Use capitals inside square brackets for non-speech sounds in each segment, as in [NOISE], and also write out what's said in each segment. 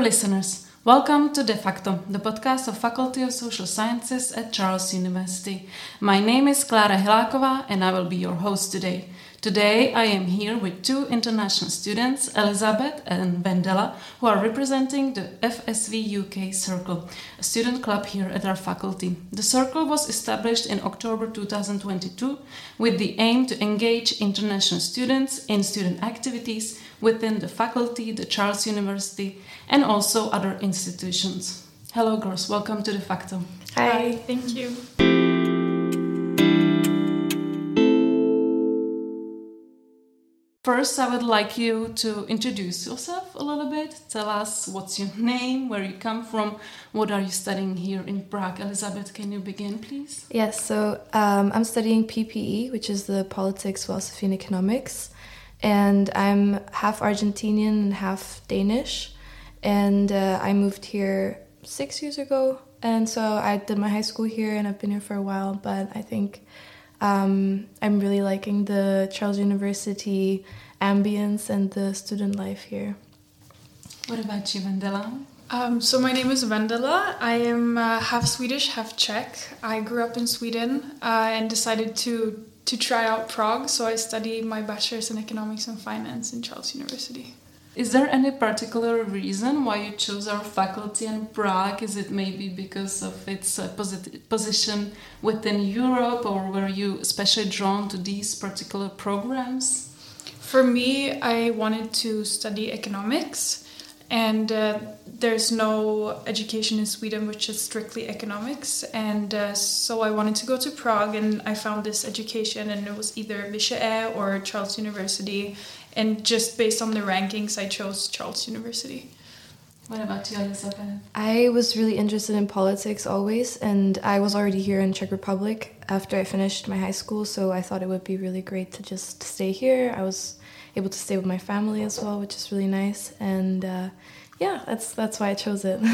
Listeners, welcome to De facto, the podcast of Faculty of Social Sciences at Charles University. My name is Klára Hiláková and I will be your host today. Today I am here with two international students, Elizabeth and Vendela, who are representing the FSV UK Circle, a student club here at our faculty. The circle was established in October 2022 with the aim to engage international students in student activities within the faculty, the Charles University, and also other institutions. Hello, girls, welcome to De facto. Hi, Hi thank you. First, I would like you to introduce yourself a little bit. Tell us what's your name, where you come from, what are you studying here in Prague. Elizabeth, can you begin, please? Yes, so um, I'm studying PPE, which is the Politics, Philosophy, and Economics. And I'm half Argentinian and half Danish. And uh, I moved here six years ago. And so I did my high school here and I've been here for a while. But I think um, I'm really liking the Charles University ambience and the student life here. What about you, Vendela? Um, so my name is Vendela. I am uh, half Swedish, half Czech. I grew up in Sweden uh, and decided to to try out Prague. So I studied my bachelor's in economics and finance in Charles University. Is there any particular reason why you chose our faculty in Prague? Is it maybe because of its uh, position within Europe, or were you especially drawn to these particular programs? For me, I wanted to study economics, and uh, there's no education in Sweden which is strictly economics. And uh, so I wanted to go to Prague, and I found this education, and it was either VŠE or Charles University and just based on the rankings, I chose Charles University. What about you, Elizabeth? I was really interested in politics always, and I was already here in Czech Republic after I finished my high school, so I thought it would be really great to just stay here. I was able to stay with my family as well, which is really nice, and uh, yeah, that's that's why I chose it. [LAUGHS]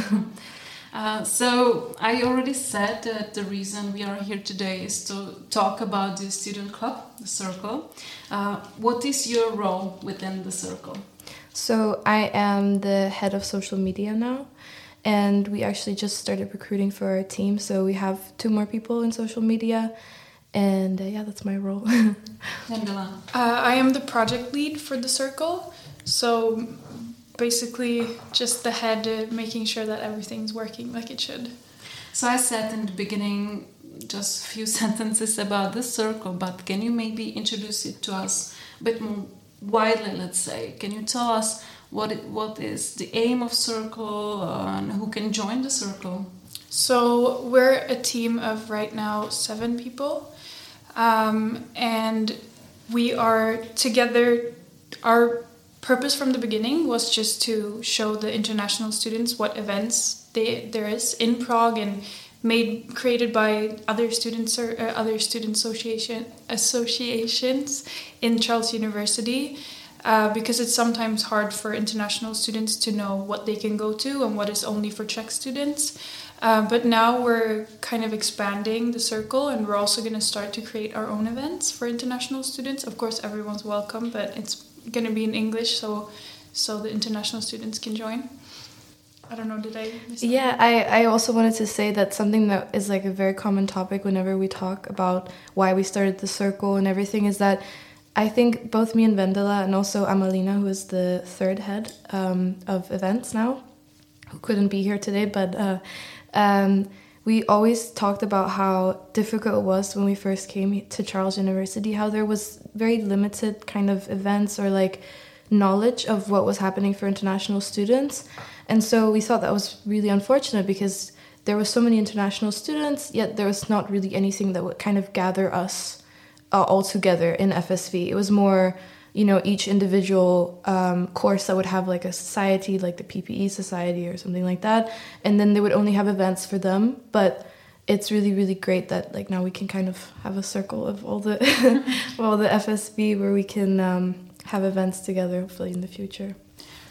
Uh, so I already said that the reason we are here today is to talk about the student club, the circle. Uh, what is your role within the circle? So I am the head of social media now, and we actually just started recruiting for our team. So we have two more people in social media, and uh, yeah, that's my role. [LAUGHS] uh, I am the project lead for the circle. So basically just the head uh, making sure that everything's working like it should. So I said in the beginning just a few [LAUGHS] sentences about the circle, but can you maybe introduce it to us a bit more widely, let's say? Can you tell us what it, what is the aim of circle and who can join the circle? So we're a team of right now seven people, um, and we are together. Our purpose from the beginning was just to show the international students what events they, there is in Prague and made created by other students or uh, other student association associations in Charles University. Uh, because it's sometimes hard for international students to know what they can go to and what is only for Czech students. Uh, but now we're kind of expanding the circle and we're also going to start to create our own events for international students. Of course, everyone's welcome, but it's going to be in English, so so the international students can join. I don't know, did I Yeah, I, I also wanted to say that something that is like a very common topic whenever we talk about why we started the circle and everything is that I think both me and Vendela and also Amalina, who is the third head um, of events now, who couldn't be here today, but uh, um, we always talked about how difficult it was when we first came to Charles University, how there was very limited kind of events or like knowledge of what was happening for international students. And so we thought that was really unfortunate because there were so many international students, yet there was not really anything that would kind of gather us uh, all together in FSV. It was more you know each individual um, course that would have like a society like the PPE society or something like that. And then they would only have events for them. But it's really really great that like now we can kind of have a circle of all the [LAUGHS] all the FSV where we can um, have events together hopefully in the future.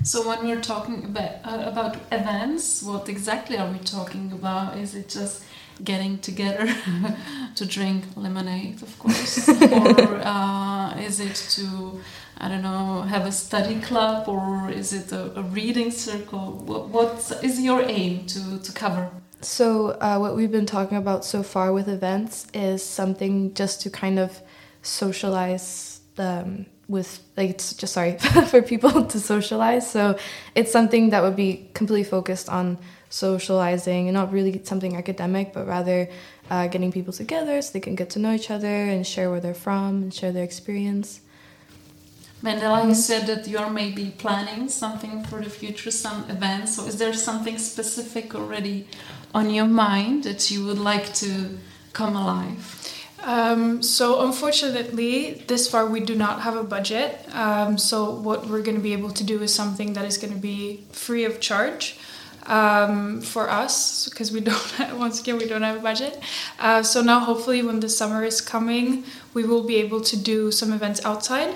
So when we're talking about uh, about events what exactly are we talking about? Is it just getting together [LAUGHS] to drink lemonade, of course, [LAUGHS] or uh, is it to I don't know have a study club or is it a, a reading circle? What, what is your aim to to cover? So uh, what we've been talking about so far with events is something just to kind of socialize um, with like it's just sorry [LAUGHS] for people to socialize. So it's something that would be completely focused on socializing and not really something academic, but rather uh, getting people together so they can get to know each other and share where they're from and share their experience. Vendela, you said that you're maybe planning something for the future, some events. So is there something specific already on your mind that you would like to come alive? Um, so unfortunately, this far we do not have a budget. Um, so what we're going to be able to do is something that is going to be free of charge um, for us because we [LAUGHS] don't. Have, once again, we don't have a budget. Uh, so now, hopefully, when the summer is coming, we will be able to do some events outside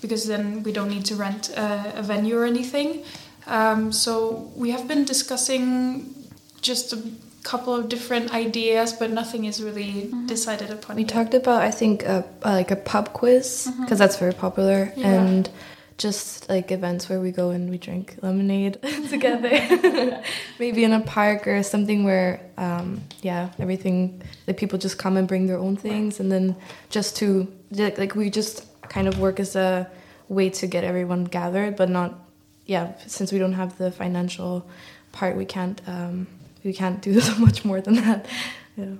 because then we don't need to rent a, a venue or anything. Um, so we have been discussing just a couple of different ideas, but nothing is really mm-hmm. decided upon. We yet. talked about, I think, uh, like a pub quiz because mm-hmm. that's very popular, yeah. and just like events where we go and we drink lemonade [LAUGHS] together, [LAUGHS] maybe in a park or something where, um, yeah, everything like people just come and bring their own things, and then just to like we just kind of work as a way to get everyone gathered, but not, yeah, since we don't have the financial part, we can't. Um, we can't do [LAUGHS] so much more than that. Yeah.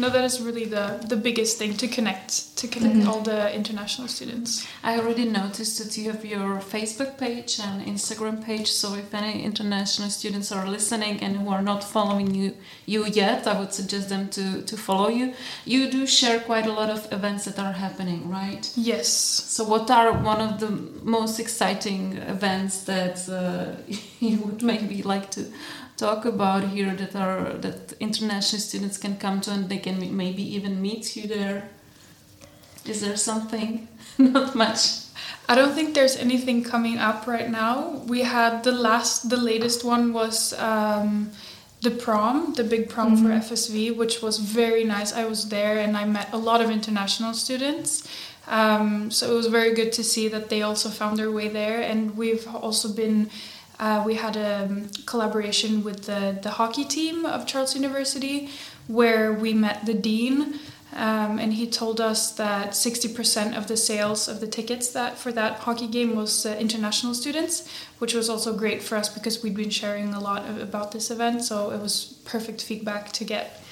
No, that is really the the biggest thing to connect to connect mm -hmm. all the international students. I already noticed that you have your Facebook page and Instagram page. So if any international students are listening and who are not following you you yet, I would suggest them to to follow you. You do share quite a lot of events that are happening, right? Yes. So what are one of the most exciting events that uh, [LAUGHS] you would maybe like to talk about here that are that international students can come to and they can maybe even meet you there. Is there something? [LAUGHS] Not much. I don't think there's anything coming up right now. We had the last the latest one was um, the prom the big prom mm-hmm. for fsv which was very nice. I was there and i met a lot of international students. Um, so it was very good to see that they also found their way there. And we've also been uh, we had a um, collaboration with the, the hockey team of Charles University where we met the dean um, and he told us that 60% of the sales of the tickets that for that hockey game was uh, international students which was also great for us because we'd been sharing a lot of, about this event. So it was perfect feedback to get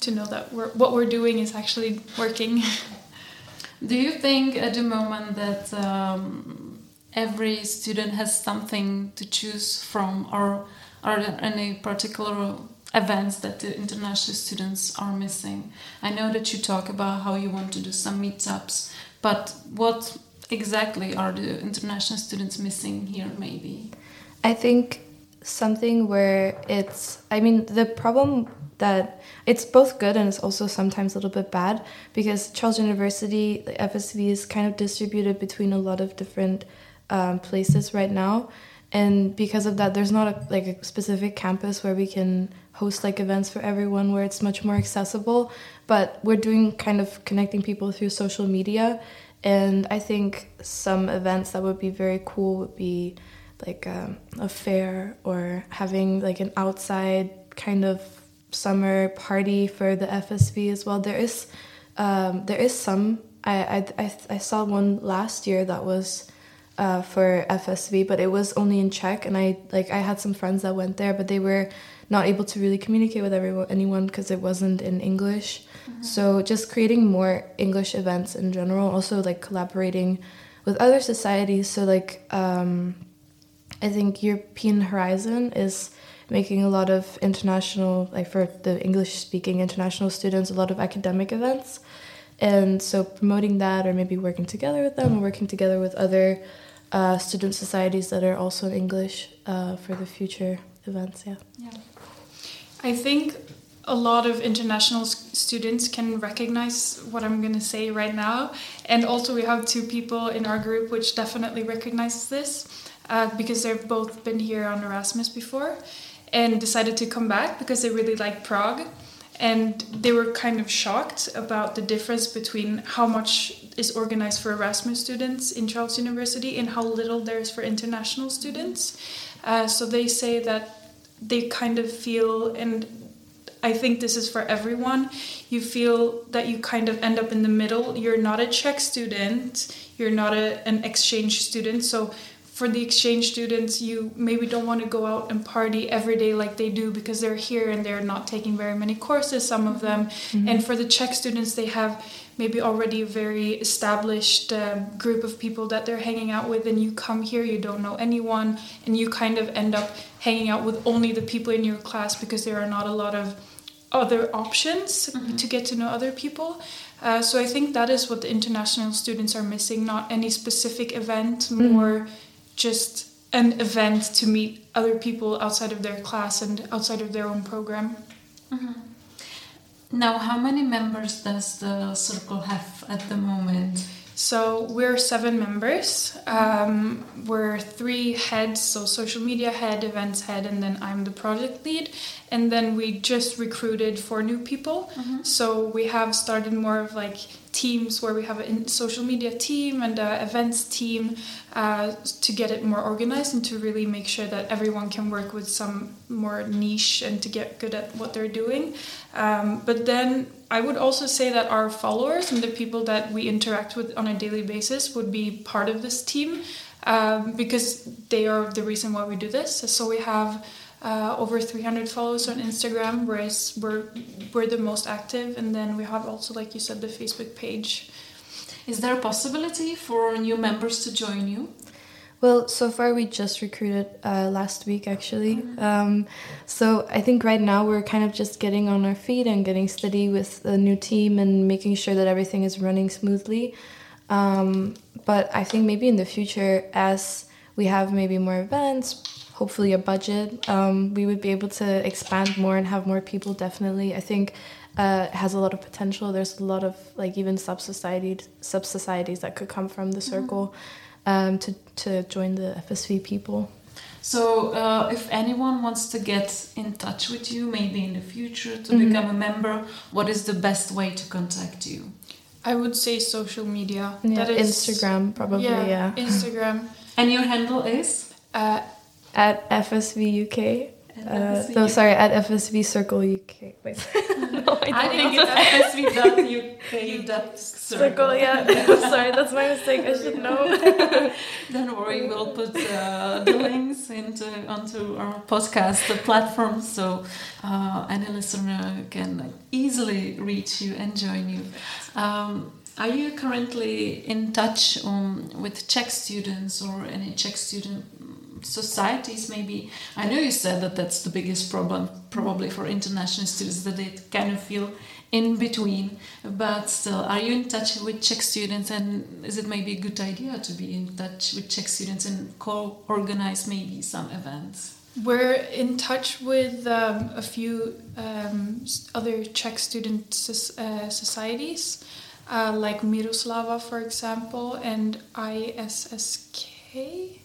to know that we're, what we're doing is actually working. [LAUGHS] Do you think at the moment that um, every student has something to choose from or are there any particular events that the international students are missing? I know that you talk about how you want to do some meetups but what exactly are the international students missing here maybe? I think something where it's i mean the problem that it's both good and it's also sometimes a little bit bad because charles university the fsv is kind of distributed between a lot of different um, places right now. And because of that there's not a, like a specific campus where we can host like events for everyone where it's much more accessible. But we're doing kind of connecting people through social media. And i think some events that would be very cool would be like um, a fair or having like an outside kind of summer party for the fsv as well. There is um, there is some. I, I i saw one last year that was uh, for FSV, but it was only in Czech, and I like I had some friends that went there, but they were not able to really communicate with everyone anyone because it wasn't in English. Mm-hmm. So just creating more English events in general, also like collaborating with other societies. So like um, I think European Horizon is making a lot of international like for the English speaking international students a lot of academic events and so promoting that or maybe working together with them or working together with other uh, student societies that are also in English uh, for the future events. Yeah. Yeah. I think a lot of international students can recognize what I'm going to say right now, and also we have two people in our group which definitely recognizes this uh, because they've both been here on Erasmus before and decided to come back because they really like Prague and they were kind of shocked about the difference between how much is organized for Erasmus students in Charles University and how little there is for international students. Uh, so they say that they kind of feel, and I think this is for everyone, you feel that you kind of end up in the middle. You're not a Czech student, you're not a, an exchange student, so for the exchange students, you maybe don't want to go out and party every day like they do because they're here and they're not taking very many courses, some of them. Mm-hmm. And for the Czech students, they have maybe already a very established um, group of people that they're hanging out with, and you come here, you don't know anyone, and you kind of end up hanging out with only the people in your class because there are not a lot of other options mm-hmm. to get to know other people. Uh, so I think that is what the international students are missing, not any specific event, mm-hmm. more just an event to meet other people outside of their class and outside of their own program. Mm-hmm. Now, how many members does the circle have at the moment? So we're seven members. Um, we're three heads, so social media head, events head, and then I'm the project lead. And then we just recruited four new people. Mm-hmm. So we have started more of like teams where we have a social media team and a events team uh, to get it more organized and to really make sure that everyone can work with some more niche and to get good at what they're doing. Um, but then I would also say that our followers and the people that we interact with on a daily basis would be part of this team um, because they are the reason why we do this. So we have uh, over 300 followers on Instagram, whereas we're we're the most active, and then we have also, like you said, the Facebook page. Is there a possibility for new members to join you? Well, so far we just recruited uh, last week actually. Mm-hmm. Um, so I think right now we're kind of just getting on our feet and getting steady with the new team and making sure that everything is running smoothly. Um, but I think maybe in the future, as we have maybe more events, hopefully a budget, um, we would be able to expand more and have more people. Definitely, I think uh, has a lot of potential. There's a lot of like even sub societies, sub societies that could come from the mm-hmm. circle. Mm-hmm um, to, to join the FSV people. So, uh, if anyone wants to get in touch with you, maybe in the future to mm-hmm. become a member, what is the best way to contact you? I would say social media. Yeah, that is, Instagram, probably. Yeah, yeah. Instagram. and your handle is? Uh, at FSV UK. Uh, no, sorry, at FSV Circle UK. Wait. [LAUGHS] no, I, I think it's FSV.UK circle. Yeah, [LAUGHS] sorry, that's my mistake. I should know. [LAUGHS] Don't worry, we'll put uh, the links into onto our podcast the platform so uh, any listener can easily reach you and join you. Um, are you currently in touch um, with Czech students or any Czech student societies maybe. I know you said that that's the biggest problem probably for international students that they kind of feel in between. But still are you in touch with czech students? And is it maybe a good idea to be in touch with czech students and co-organize maybe some events? We're in touch with um, a few um, other Czech student uh, societies, uh, like Miroslava, for example, and ISSK.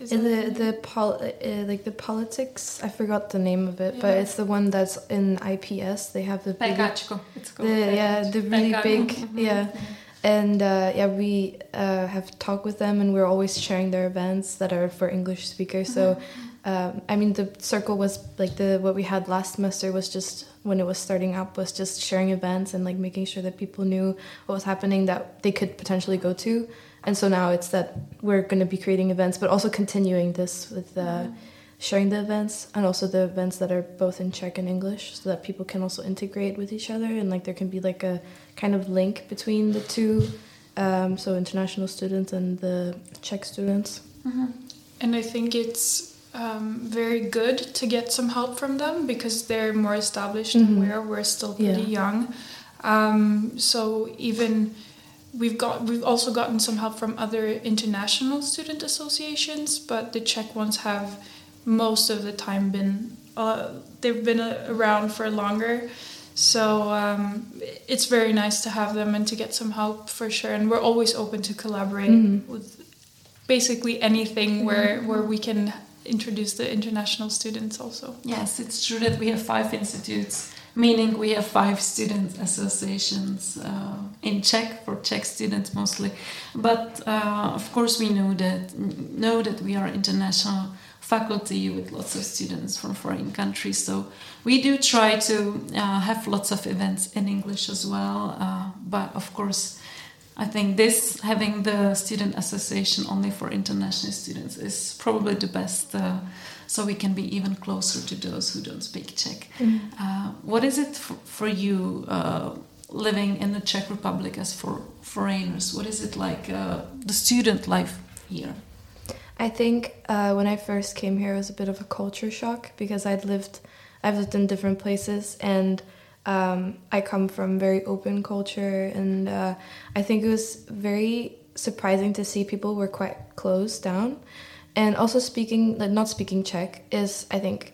Is the the pol uh, like the politics? I forgot the name of it, yeah. but it's the one that's in IPS. They have the big, it's called. The, yeah, the really big mm-hmm. yeah. And uh, yeah, we uh, have talked with them, and we're always sharing their events that are for English speakers. So, mm-hmm. um, I mean, the circle was like the what we had last semester was just when it was starting up was just sharing events and like making sure that people knew what was happening that they could potentially go to and so now it's that we're going to be creating events but also continuing this with uh, sharing the events and also the events that are both in czech and english so that people can also integrate with each other and like there can be like a kind of link between the two um, so international students and the czech students mm-hmm. and i think it's um, very good to get some help from them because they're more established mm-hmm. and we're, we're still pretty yeah. young um, so even we've got we've also gotten some help from other international student associations, but the Czech ones have most of the time been uh, they've been uh, around for longer. So um, it's very nice to have them and to get some help for sure. And we're always open to collaborate mm-hmm. with basically anything mm-hmm. where where we can introduce the international students also. Yes, it's true that we have five institutes meaning we have five student associations uh, in Czech for Czech students mostly. But uh, of course, we know that know that we are international faculty with lots of students from foreign countries. So we do try to uh, have lots of events in English as well. Uh, but of course, I think this having the student association only for international students is probably the best. So we can be even closer to those who don't speak Czech. Mm. Uh, what is it for, for you uh, living in the Czech Republic as for foreigners? What is it like uh, the student life here? I think uh, when I first came here, it was a bit of a culture shock because I'd lived, I've lived in different places and. Um, I come from very open culture, and uh, I think it was very surprising to see people were quite closed down and also speaking like not speaking czech is i think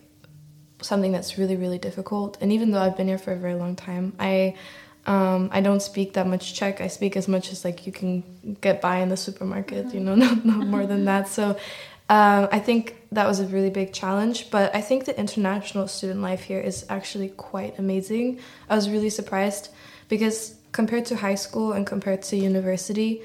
something that's really really difficult and even though i've been here for a very long time i um, I don't speak that much Czech. I speak as much as like you can get by in the supermarket, you know, [LAUGHS] not, not more than that. So um, I think that was a really big challenge. But I think the international student life here is actually quite amazing. I was really surprised because compared to high school and compared to university,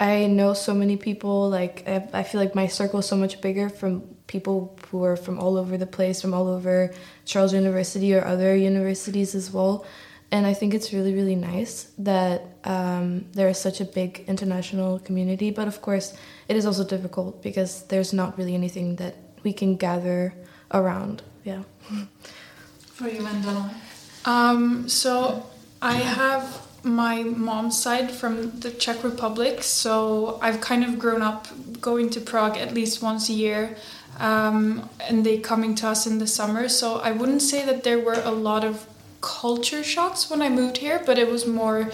I know so many people. Like I, I feel like my circle is so much bigger from people who are from all over the place, from all over Charles University or other universities as well. And I think it's really, really nice that um, there is such a big international community. But of course, it is also difficult because there's not really anything that we can gather around. Yeah. For you, Vendela. Um, so I have my mom's side from the Czech Republic, so I've kind of grown up going to Prague at least once a year, um, and they coming to us in the summer. So I wouldn't say that there were a lot of culture shocks when I moved here, but it was more.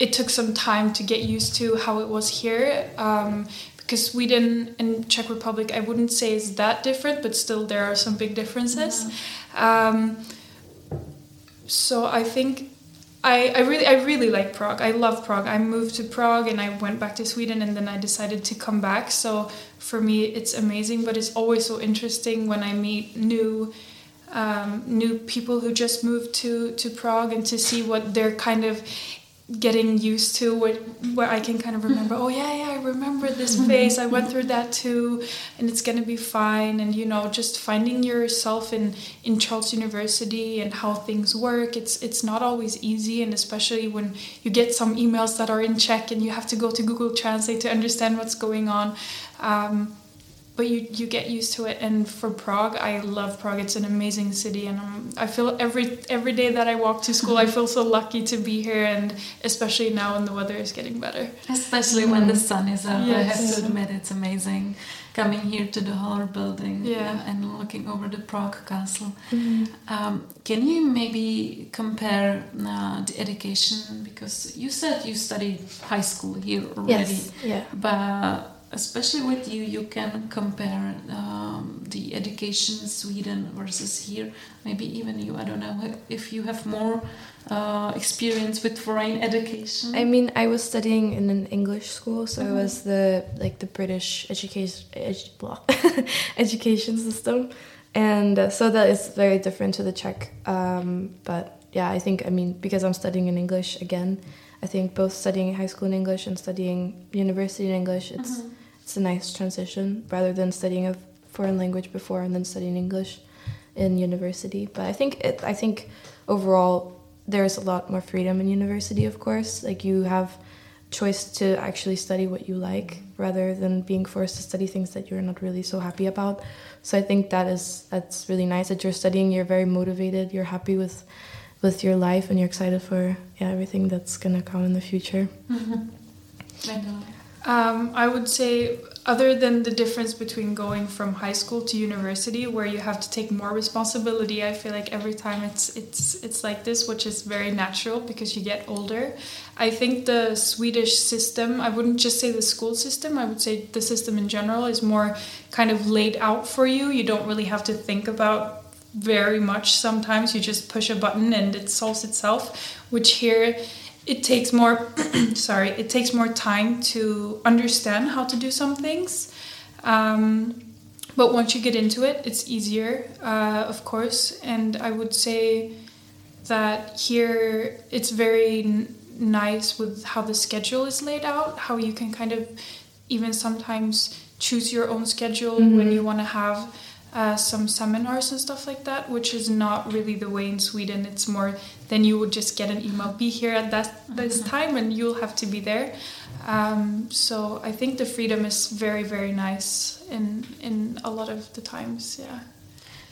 It took some time to get used to how it was here. Um, because Sweden and Czech Republic, I wouldn't say is that different, but still there are some big differences. Mm-hmm. Um, so I think I, I really I really like Prague. I love Prague. I moved to Prague and I went back to Sweden and then I decided to come back. So for me it's amazing, but it's always so interesting when I meet new um, new people who just moved to to Prague and to see what they're kind of getting used to what where I can kind of remember oh yeah yeah I remember this phase. I went through that too and it's gonna be fine. And you know just finding yourself in in Charles University and how things work it's it's not always easy. And especially when you get some emails that are in Czech and you have to go to Google Translate to understand what's going on. Um, but you you get used to it and for prague i love prague it's an amazing city and um, i feel every every day that i walk to school i [LAUGHS] feel so lucky to be here and especially now when the weather is getting better especially when the sun is out yes. i have to admit it's amazing coming here to the Hollar building yeah. and looking over the Prague castle. Mm. Um, can you maybe compare uh, the education? Because you said you studied high school here already. Yes, yeah. But especially with you, you can compare um, the education in Sweden versus here. Maybe even you, I don't know if you have more uh, experience with foreign education. I mean, I was studying in an English school, so mm -hmm. it was the like the British education edu [LAUGHS] education system, and uh, so that is very different to the Czech. Um, but yeah, I think I mean because I'm studying in English again. I think both studying high school in English and studying university in English, it's mm -hmm it's a nice transition rather than studying a foreign language before and then studying English in university. But I think it, I think overall there's a lot more freedom in university. Of course, like you have choice to actually study what you like rather than being forced to study things that you're not really so happy about. So I think that is that's really nice that you're studying. You're very motivated. You're happy with with your life and you're excited for yeah everything that's gonna come in the future. Mm-hmm. Um, I would say, other than the difference between going from high school to university, where you have to take more responsibility, I feel like every time it's it's it's like this, which is very natural because you get older. I think the Swedish system, I wouldn't just say the school system, I would say the system in general is more kind of laid out for you. You don't really have to think about very much sometimes. You just push a button and it solves itself, which here it takes more [CLEARS THROAT] sorry it takes more time to understand how to do some things um, but once you get into it it's easier uh, of course and i would say that here it's very n- nice with how the schedule is laid out, how you can kind of even sometimes choose your own schedule Mhm. when you want to have uh, some seminars and stuff like that, which is not really the way in Sweden. It's more then you would just get an email, be here at that this time, and you'll have to be there. Um, so I think the freedom is very very nice in in a lot of the times. Yeah.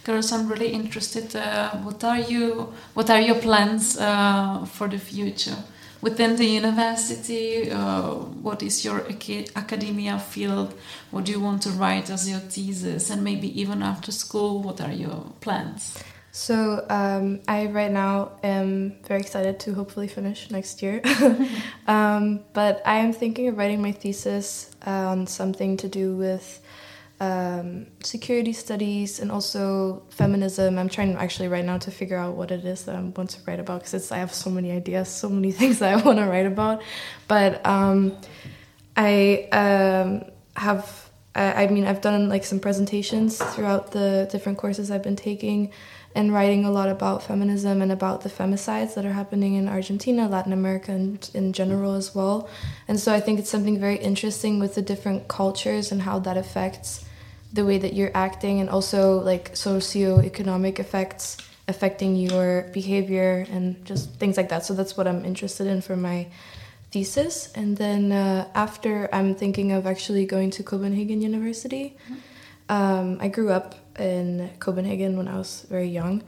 Girls, I'm really interested. Uh, what are you? What are your plans uh, for the future within the university? Uh, what is your aca- academia field? What do you want to write as your thesis? And maybe even after school, what are your plans? So um, I right now am very excited to hopefully finish next year. [LAUGHS] um, but I am thinking of writing my thesis on something to do with um, security studies and also feminism. I'm trying actually right now to figure out what it is that I want to write about because I have so many ideas, so many [LAUGHS] things that I want to write about. But um, I um, have. I I mean, I've done like some presentations throughout the different courses I've been taking, and writing a lot about feminism and about the femicides that are happening in Argentina, Latin America, and in general as well. And so I think it's something very interesting with the different cultures and how that affects the way that you're acting, and also like socio-economic effects affecting your behavior and just things like that. So that's what I'm interested in for my thesis. And then uh, after, I'm thinking of actually going to Copenhagen University. Um, I grew up in Copenhagen when I was very young.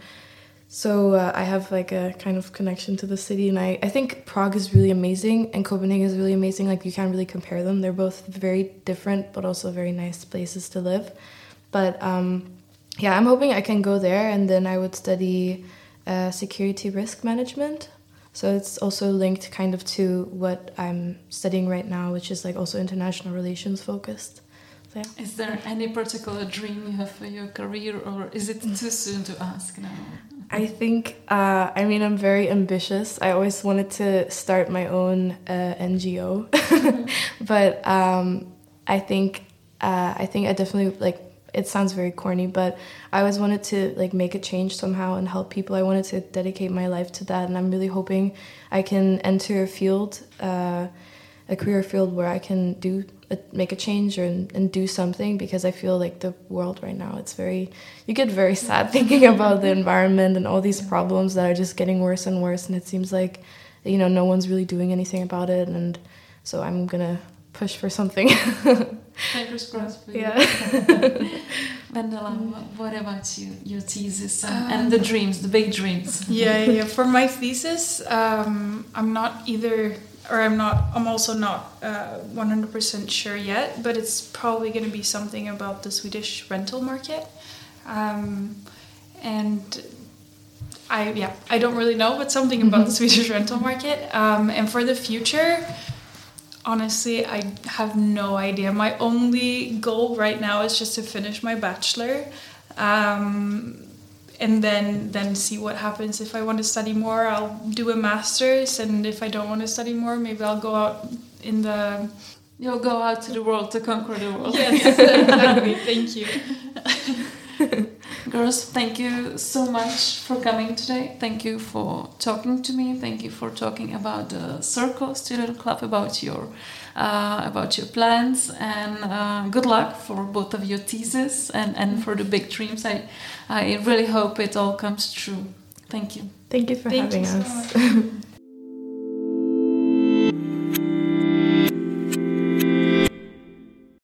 So uh, I have like a kind of connection to the city, and I, I think Prague is really amazing, and Copenhagen is really amazing. Like you can't really compare them; they're both very different, but also very nice places to live. But um, yeah, I'm hoping I can go there, and then I would study uh, security risk management. So it's also linked kind of to what I'm studying right now, which is like also international relations focused. So yeah. Is there any particular dream you have for your career, or is it too soon to ask now? I think, uh, I mean, I'm very ambitious. I always wanted to start my own uh, NGO, [LAUGHS] but um, I think, uh, I think I definitely like. It sounds very corny, but I always wanted to like make a change somehow and help people. I wanted to dedicate my life to that, and I'm really hoping I can enter a field, uh, a career field where I can do make a change or and do something because I feel like the world right now it's very you get very sad [LAUGHS] thinking about the environment and all these problems that are just getting worse and worse and it seems like you know no one's really doing anything about it and so I'm gonna push for something. [LAUGHS] Fingers crossed for you. yeah. [LAUGHS] Vendela, wh- what about you, your thesis and, and the dreams, the big dreams? yeah, yeah, yeah. For my thesis, um, I'm not either, or I'm not, I'm also not uh, 100% sure yet, but it's probably going to be something about the Swedish rental market. Um, and I, yeah, I don't really know, but something about the [LAUGHS] Swedish rental market. Um, and for the future, honestly, I have no idea. My only goal right now is just to finish my bachelor. Um, and then then see what happens if i want to study more i'll do a master's and if i don't want to study more maybe i'll go out in the You'll go out to the world to conquer the world. yes [LAUGHS] exactly thank you Girls, thank you so much for coming today. Thank you for talking to me. Thank you for talking about the Circle Student Club, about your about your plans, and uh, good luck for both of your theses and, and for the big dreams. I I really hope it all comes true. Thank you. Thank you for Thank having you us. much. [LAUGHS]